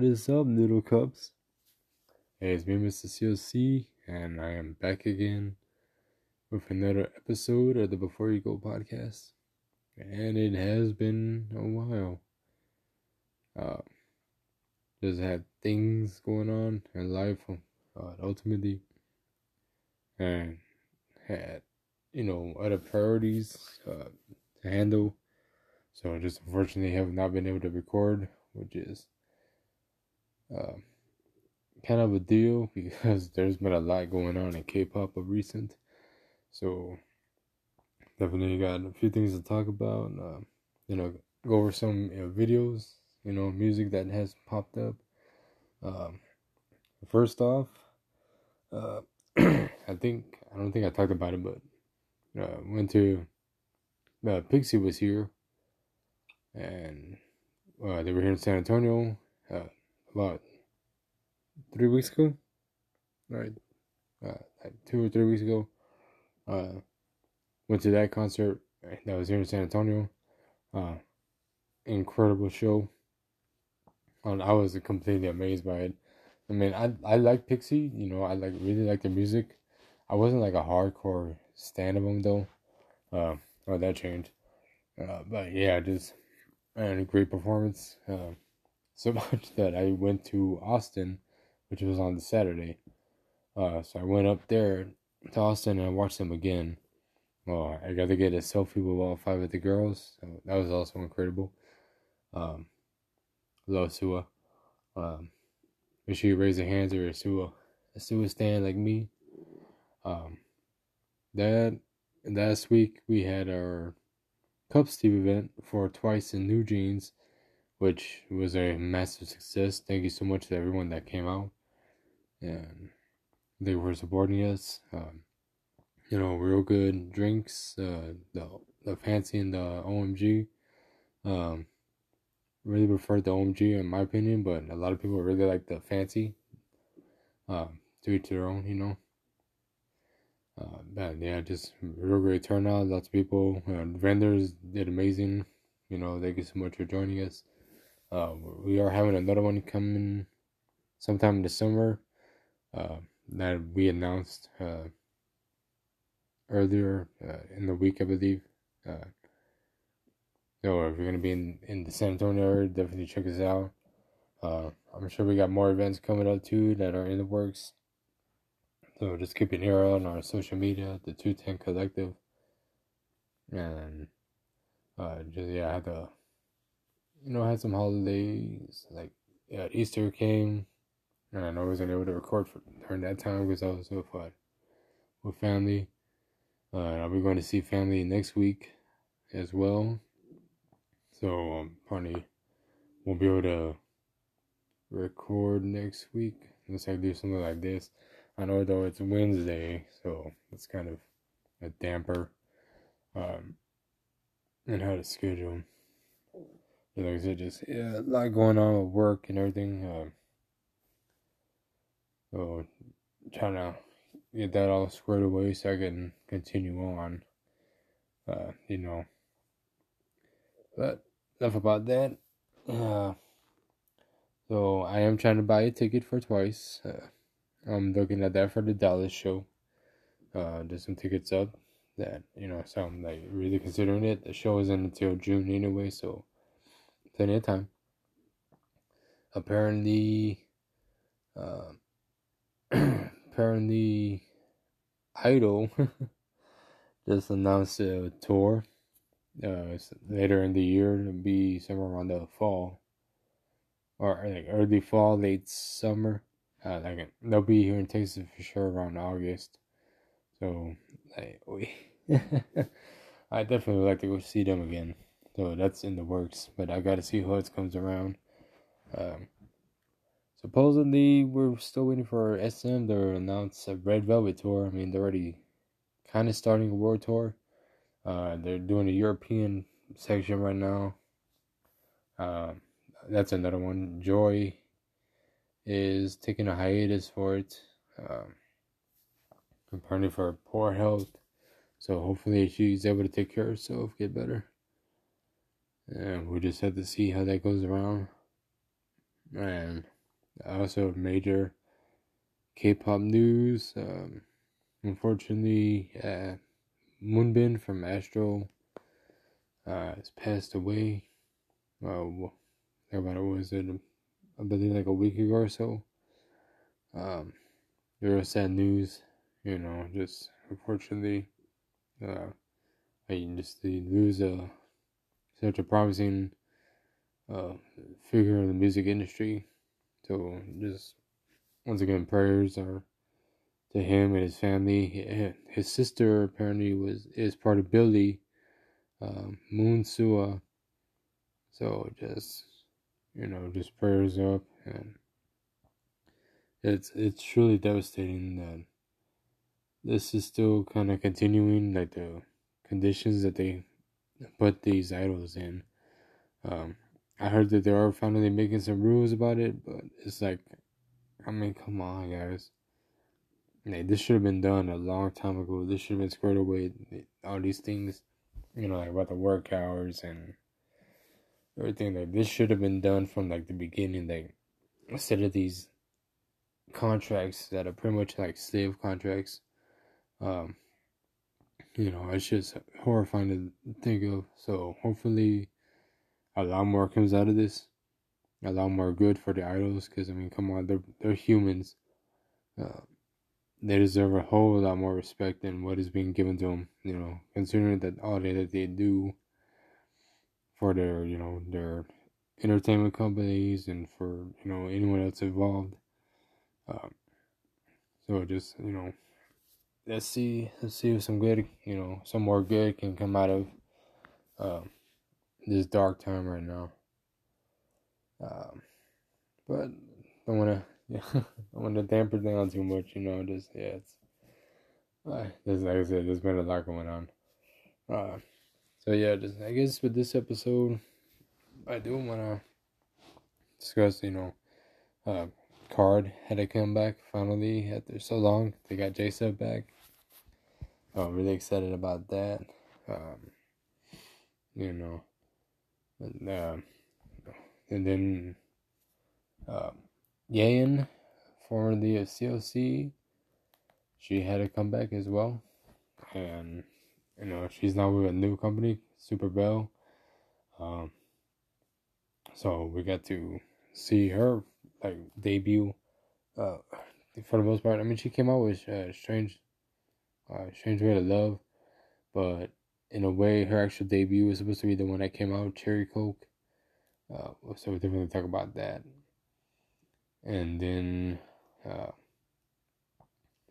What is up, Noodle Cups? Hey, it's me, Mr. CLC, and I am back again with another episode of the Before You Go podcast. And it has been a while. Uh, just had things going on in life, uh, ultimately, and had, you know, other priorities uh, to handle. So just unfortunately have not been able to record, which is uh, kind of a deal because there's been a lot going on in K-pop of recent. So definitely got a few things to talk about. Uh, you know, go over some you know, videos, you know, music that has popped up. Um, first off, uh, I think I don't think I talked about it, but uh, went to uh, PIXY was here, and uh, they were here in San Antonio uh, about three weeks ago, right? Uh, like two or three weeks ago. Uh, went to that concert that was here in San Antonio. Uh, incredible show. And I was completely amazed by it. I mean, I I like PIXY. You know, I like really like their music. I wasn't like a hardcore stand of them though. Uh, well, that changed. Uh, but yeah, just and a great performance. Uh, so much that I went to Austin, which was on the Saturday. Uh, so I went up there to Austin and I watched them again. Well, I got to get a selfie with all five of the girls. So that was also incredible. Um, love Sua. Um, make sure you raise your hands or Sua, a Sua stand like me. Um, that last week we had our cupsleeve event for Twice in NewJeans, which was a massive success. Thank you so much to everyone that came out and they were supporting us. Um, you know, real good drinks. Uh, the the fancy and the OMG. Um, really preferred the OMG in my opinion, but a lot of people really like the fancy. Um, to each their own, you know. Uh, but yeah, just real great turnout. Lots of people. Uh, vendors did amazing. You know, thank you so much for joining us. Uh, we are having another one coming sometime in December. Uh, that we announced uh, earlier uh, in the week, I believe. Uh, so if you're gonna be in, in the San Antonio area, definitely check us out. Uh, I'm sure we got more events coming up too that are in the works. So just keep an ear on our social media, the Two Ten Collective, and uh, just yeah, I to, you know, I had some holidays like Easter came, and I wasn't able to record for, during that time because I was with uh, with family. Uh, I'll be going to see family next week as well. So um, probably won't be able to record next week unless I do something like this. I know though it's Wednesday, so it's kind of a damper um, and how to schedule. Like I said, just yeah, a lot going on with work and everything. Um, so trying to get that all squared away so I can continue on. Uh, you know. But enough about that. Uh, so I am trying to buy a ticket for twice. Uh, I'm looking at that for the Dallas show. Uh, there's some tickets up that you know, so I'm like really considering it. The show isn't until June anyway, so plenty of time. Apparently, uh, apparently, Idol just announced a tour. Uh, later in the year, to be somewhere around the fall, or like early fall, late summer. Uh, like they'll be here in Texas for sure around August. So, like, we, I definitely would like to go see them again. So that's in the works, but I gotta see how it comes around. Um, supposedly we're still waiting for SM to announce a Red Velvet tour. I mean, they're already kind of starting a world tour. Uh, they're doing a European section right now. Uh, that's another one. Joy is taking a hiatus for it. Um, apparently for poor health. So hopefully she's able to take care of herself, get better. And we just have to see how that goes around. And Also, major K-pop news. Um, unfortunately, uh, Moonbin from Astro uh, has passed away. Uh, about it was it, I believe, like a week ago or so. Um, very sad news, you know. Just unfortunately, uh, I just lose a such a promising uh, figure in the music industry. So just once again, prayers are to him and his family. His sister apparently was is part of Billlie um, Moon Sua. So just you know, just prayers up, and it's it's truly devastating that this is still kind of continuing, like the conditions that they put these idols in. Um, I heard that they are finally making some rules about it, but it's like, I mean, come on, guys. Like, this should have been done a long time ago. This should have been squared away. All these things, you know, like about the work hours and everything. Like, this should have been done from like the beginning. Like, instead of these contracts that are pretty much like slave contracts. Um, you know, it's just horrifying to think of. So hopefully a lot more comes out of this. A lot more good for the idols, because I mean, come on, they're they're humans. Uh, they deserve a whole lot more respect than what is being given to them. You know, considering that all that they do for their, you know, their entertainment companies and for you know anyone else involved. Um, so just you know, let's see, let's see if some good, you know, some more good can come out of. Um, this dark time right now. Um, but don't want to, yeah, don't want to damper down too much, you know. Just yeah, it's uh, just like I said, there's been a lot going on. Uh, so yeah, just I guess with this episode, I do want to discuss, you know, uh, KARD had to come back finally after so long. They got J back. I'm really excited about that. Um, you know, and, uh, and then uh, Yeeun, formerly of CLC, she had a comeback as well. And, you know, she's now with a new company, Superbelle. Um, so we got to see her, like, debut. Uh, for the most part, I mean, she came out with uh, Strange, uh, Strange Way to Love, but in a way, her actual debut was supposed to be the one that came out, Cherry Coke. Uh, so we're definitely talk about that. And then uh,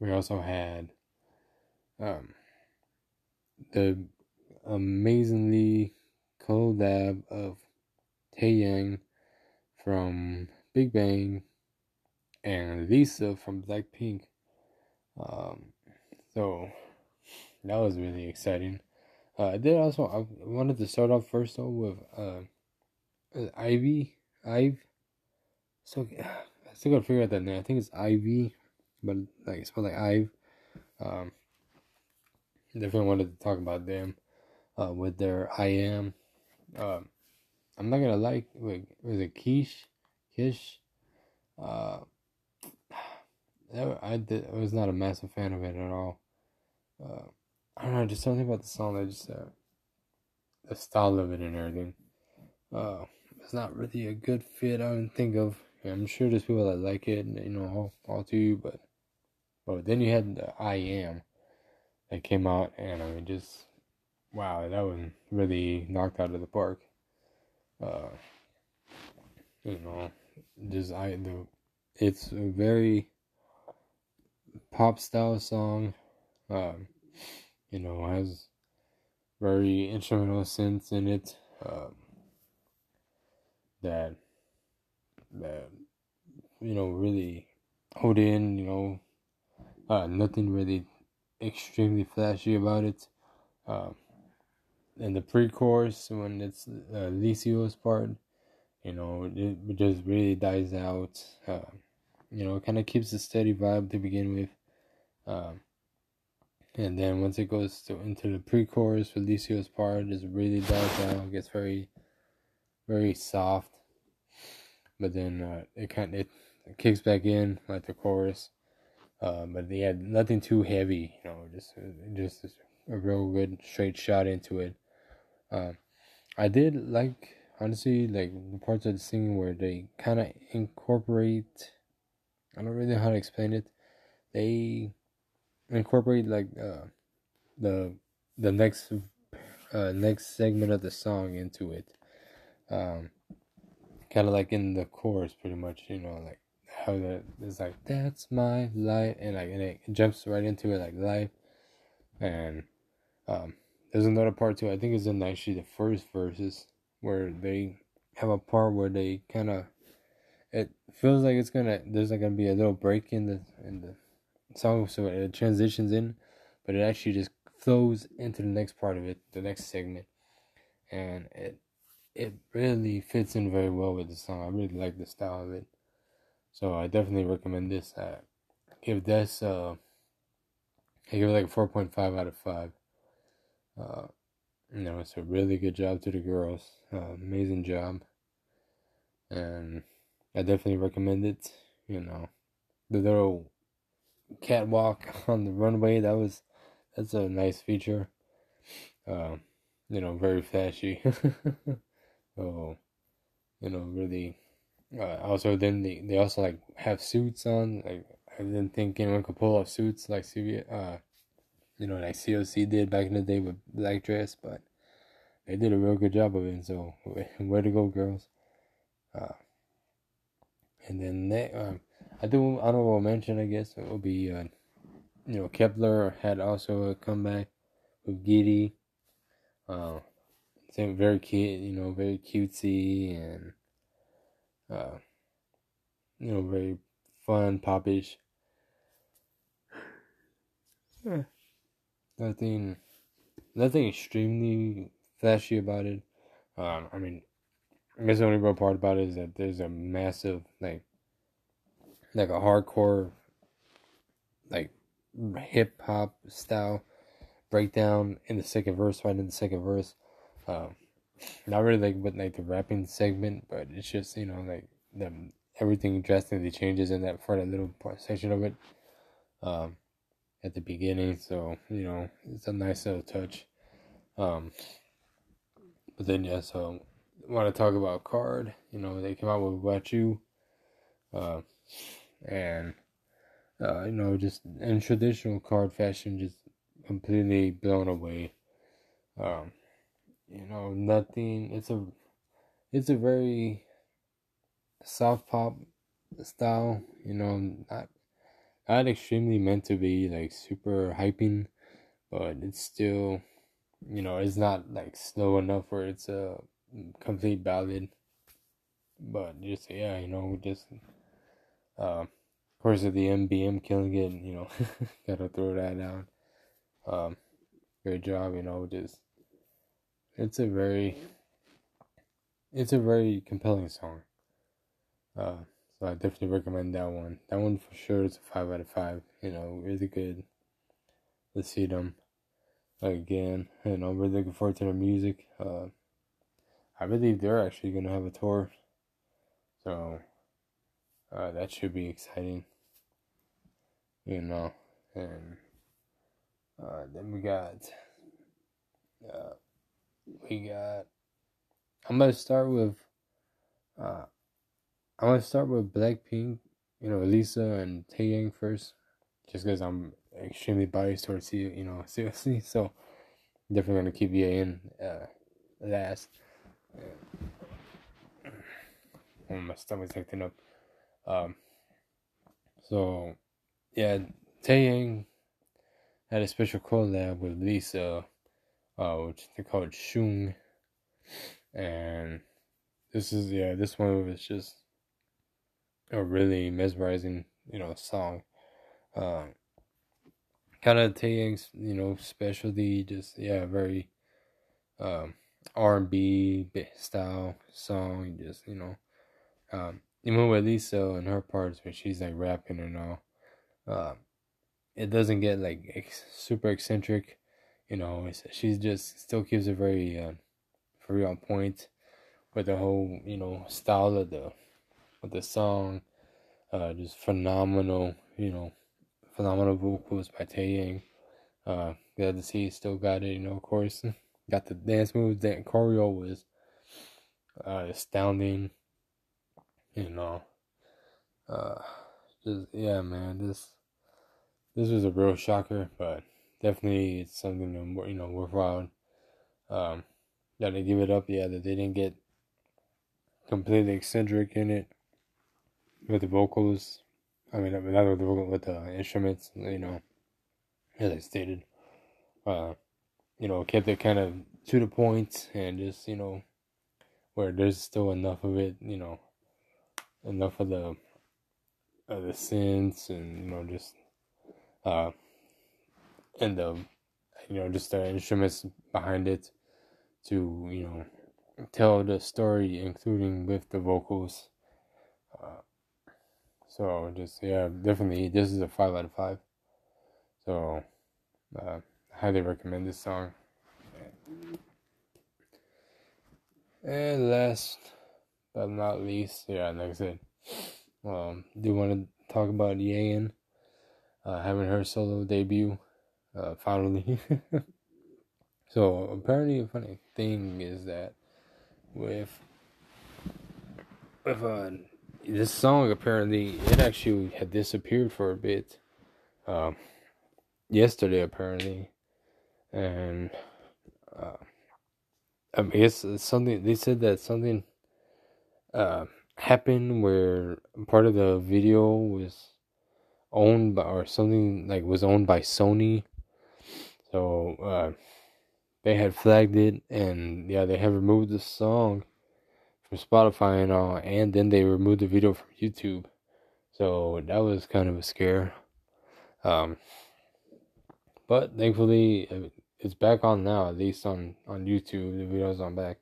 we also had um, the amazingly collab of Taeyang from Big Bang and Lisa from Blackpink. Um, so that was really exciting. Uh, I did also. I wanted to start off first though with uh, uh Ivy, Ive. So I still gotta figure out that name. I think it's Ivy, but like it's spelled like Ive. Um, definitely wanted to talk about them. Uh, with their I am. Um, I'm not gonna like. Wait, was it Kitsch? Kitsch? Uh, I did. I was not a massive fan of it at all. Uh, I don't know, just something about the song that just uh, the style of it and everything. Uh, it's not really a good fit. I don't think of. I'm sure there's people that like it, you know, all, all you, but but then you had the I Am that came out, and I mean, just wow, that one really knocked out of the park. Uh, you know, just I the it's a very pop style song. Um, you know, has very instrumental sense in it. Um, that that you know really hold in. You know, uh, nothing really extremely flashy about it. Uh, and the pre-chorus when it's uh, part, you know, it just really dies out. Uh, you know, kind of keeps a steady vibe to begin with. Um, and then once it goes to into the pre-chorus, Felicio's part is really dies down, gets very, very soft. But then uh, it kind it kicks back in like the chorus, uh, but they had nothing too heavy. You know, just just a real good straight shot into it. Um, I did like honestly like the parts of the singing where they kind of incorporate. I don't really know how to explain it. They incorporate like uh, the the next uh, next segment of the song into it. Um, kind of like in the chorus, pretty much. You know, like how that is like that's my life, and like and it jumps right into it like life, and um, there's another part too. I think it's in actually the first verses where they have a part where they kind of it feels like it's gonna there's like gonna be a little break in the in the song, so it transitions in, but it actually just flows into the next part of it, the next segment, and it it really fits in very well with the song. I really like the style of it, so I definitely recommend this. I give this uh, I give it like a four point five out of five. Uh, you know, it's a really good job to the girls. Uh, amazing job, and I definitely recommend it. You know, the little catwalk on the runway that was that's a nice feature. Uh, you know, very flashy. so, you know, really. Uh, also, then they, they also like have suits on. Like I didn't think anyone could pull off suits like uh, you know, like CLC did back in the day with Black Dress, but they did a real good job of it. So, way to go, girls. Uh, and then they, um, I don't honorable mention, I guess, it will be uh, you know, Kep1er had also a comeback with Giddy. Uh, same, very cute, you know, very cutesy and, uh, you know, very fun, popish. Yeah. Nothing, nothing extremely flashy about it. Um, I mean, I guess the only real part about it is that there's a massive, like, like a hardcore, like hip hop style breakdown in the second verse, right in the second verse. Um, not really like with like the rapping segment, but it's just you know like the everything drastically changes in that for that little part section of it. Um, at the beginning, so you know it's a nice little touch. Um, but then yeah, so want to talk about KARD. You know they came out with Without You, uh, and uh, you know, just in traditional KARD fashion, just completely blown away. Um, you know, nothing. It's a, it's a very soft pop style. You know, not not extremely meant to be like super hyping, but it's still, you know, it's not like slow enough where it's a complete ballad. But just yeah, you know, just course, of the MBM killing it, you know, gotta throw that down. Um, great job, you know, just it's a very it's a very compelling song. Uh, so I definitely recommend that one. That one for sure is a five out of five. You know, really good. Let's see them again. You know, really looking forward to their music. Uh, I believe they're actually gonna have a tour, so uh, that should be exciting you know, and uh, then we got, uh, we got. I'm gonna start with, uh, I'm gonna start with Blackpink, you know, Lisa and Taeyang first, just because I'm extremely biased towards you, you know, seriously. So definitely gonna keep you in uh, last. Oh, my stomach's acting up. Um, so yeah, Taeyang had a special collab with Lisa, uh, which they call it Shoong, and this is yeah, this one was just a really mesmerizing, you know, song. Um, kind of Taeyang's, you know, specialty, just yeah, very um R and B style song, just you know, um, even with Lisa and her parts where she's like rapping and all uh, it doesn't get like ex- super eccentric. You know, she's just still keeps it very, uh, very on point with the whole you know style of the of the song. Uh, just phenomenal, you know, phenomenal vocals by Taeyang. Uh, glad to see he still got it, you know, of course. got the dance moves. That choreo was uh, astounding, you know. Uh, just, yeah, man, this this was a real shocker, but definitely it's something to, you know, worthwhile. Um, that they give it up, yeah, that they didn't get completely eccentric in it with the vocals. I mean, not with the with the instruments, you know, as I stated. Uh, you know, kept it kind of to the point and just, you know, where there's still enough of it, you know, enough of the of the synths and you know just uh and the you know just the instruments behind it to you know tell the story including with the vocals. Uh, so just yeah definitely this is a five out of five. So uh, highly recommend this song. And last but not least yeah like i said um, do want to talk about Yeeun uh, having her solo debut uh, finally. so apparently, a funny thing is that with with uh, this song, apparently it actually had disappeared for a bit. Um, yesterday, apparently, and uh, I guess something they said that something. Uh, happened where part of the video was owned by or something like was owned by Sony. So uh, they had flagged it and yeah, they have removed the song from Spotify and all and then they removed the video from YouTube. So that was kind of a scare. Um but thankfully uh, it's back on now, at least on on YouTube. The video's on back.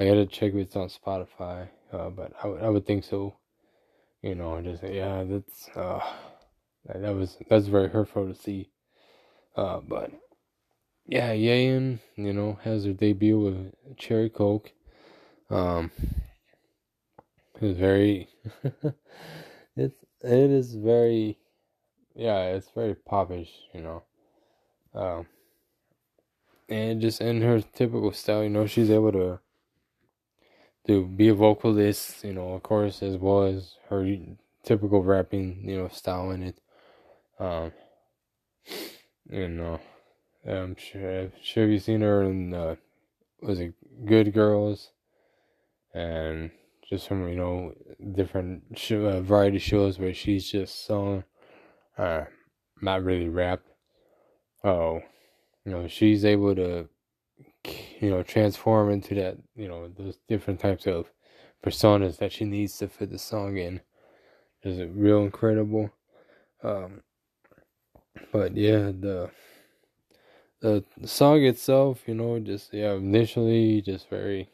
I gotta check if it's on Spotify. Uh, but I would I would think so. You know, just yeah, that's uh, that was that's very hurtful to see. Uh, but yeah, Yeeun, you know, has her debut with Cherry Coke. Um, it's very, it's it is very, yeah, it's very popish, you know. Um, and just in her typical style, you know, she's able to to be a vocalist, you know, of course, as well as her typical rapping, you know, style in it. Um, you know, I'm sure, sure you've seen her in, uh, was it Good Girls? And just from, you know, different show, uh, variety shows where she's just sung, uh, not really rap. Oh, you know, she's able to you know, transform into that, you know, those different types of personas that she needs to fit the song in. Is it real incredible? Um, but yeah, the, the song itself, you know, just yeah, initially just very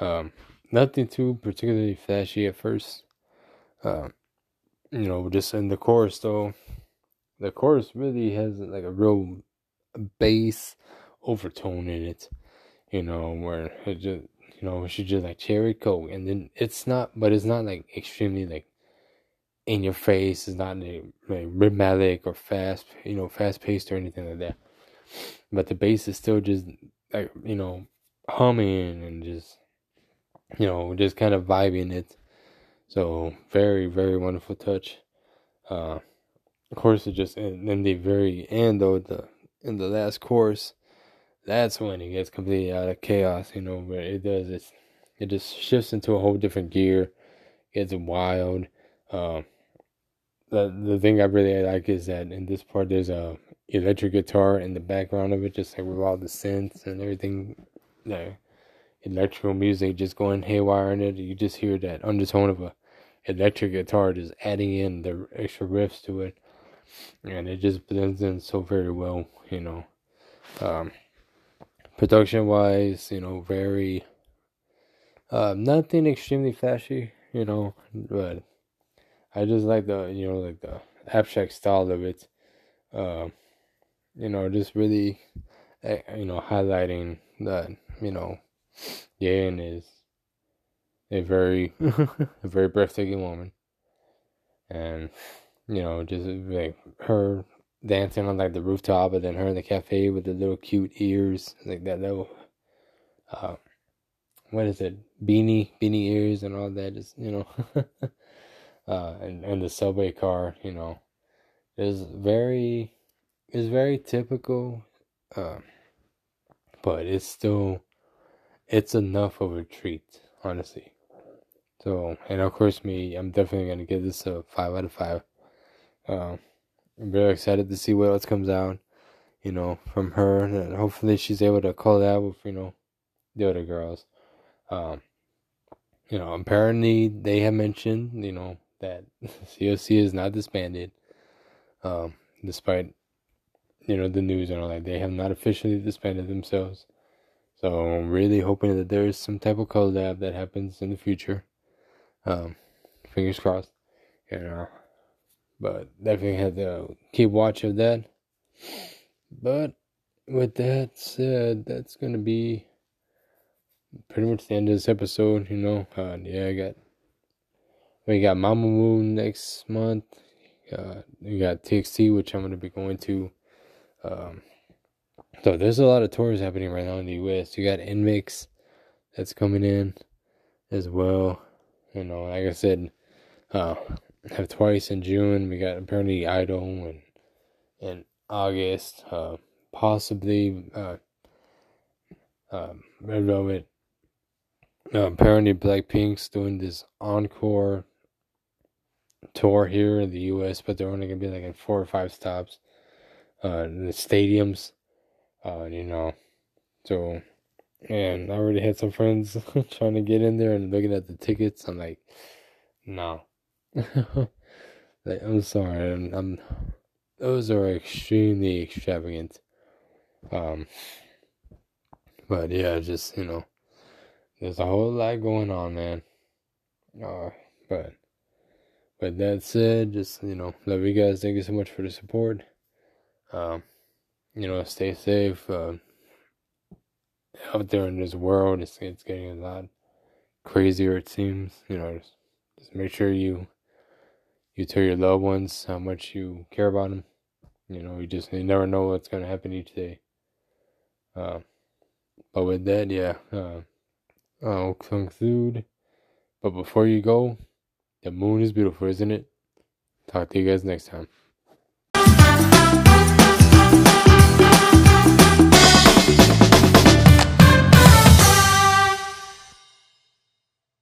um nothing too particularly flashy at first. Um, you know, just in the chorus though, the chorus really has like a real bass overtone in it, you know, where it just, you know, she just like cherry coke, and then it's not, but it's not like extremely like in your face. It's not like, rhythmic or fast, you know, fast paced or anything like that. But the bass is still just like you know humming and just you know just kind of vibing it. So very very wonderful touch. Uh, of course, it just and then the very end though the in the last chorus that's when it gets completely out of chaos, you know, but it does it it just shifts into a whole different gear, gets wild. Um the the thing I really like is that in this part there's a electric guitar in the background of it, just like with all the synths and everything the electrical music just going haywire in it. You just hear that undertone of a electric guitar just adding in the extra riffs to it. And it just blends in so very well, you know. Um production wise, you know, very uh, nothing extremely flashy, you know, but I just like the you know like the abstract style of it. Uh, you know, just really eh, you know highlighting that you know Yan is a very a very breathtaking woman. and you know, just like her dancing on like the rooftop, and then her in the cafe with the little cute ears, like that little, uh, what is it, beanie, beanie ears, and all that. Is you know, uh, and and the subway car, you know, is very, is very typical, uh, but it's still, it's enough of a treat, honestly. So, and of course, me, I'm definitely gonna give this a five out of five. Uh, I'm very excited to see what else comes out, you know, from her, and hopefully she's able to collab with you know the other girls. Um, you know, apparently they have mentioned, you know, that CLC is not disbanded, um, despite you know the news and all that. They have not officially disbanded themselves. So I'm really hoping that there is some type of collab that happens in the future. Um, fingers crossed. You know, but definitely have to keep watch of that. But with that said, that's gonna be pretty much the end of this episode. You know, uh, yeah, I got we got Mamamoo next month. Uh, we got TXT, which I'm gonna be going to. Um, so there's a lot of tours happening right now in the US. You got NMIXX that's coming in as well. You know, like I said, uh, have twice in June. We got apparently Idol and in August, uh, possibly uh, um, Red Velvet. Uh, apparently, Blackpink's doing this encore tour here in the U.S., but they're only gonna be like in four or five stops, uh, in the stadiums. Uh, you know, so and I already had some friends trying to get in there and looking at the tickets. I'm like, no. like, I'm sorry. I'm, I'm, those are extremely extravagant. Um, but yeah, just you know, there's a whole lot going on, man. Uh, but but that said, just you know, love you guys. Thank you so much for the support. Um, you know, stay safe. Uh, out there in this world, it's it's getting a lot crazier. It seems. You know, just, just make sure you you tell your loved ones how much you care about them. You know, you just you never know what's gonna happen each day. Uh, but with that, yeah, uh, I'll conclude. But before you go, the moon is beautiful, isn't it? Talk to you guys next time.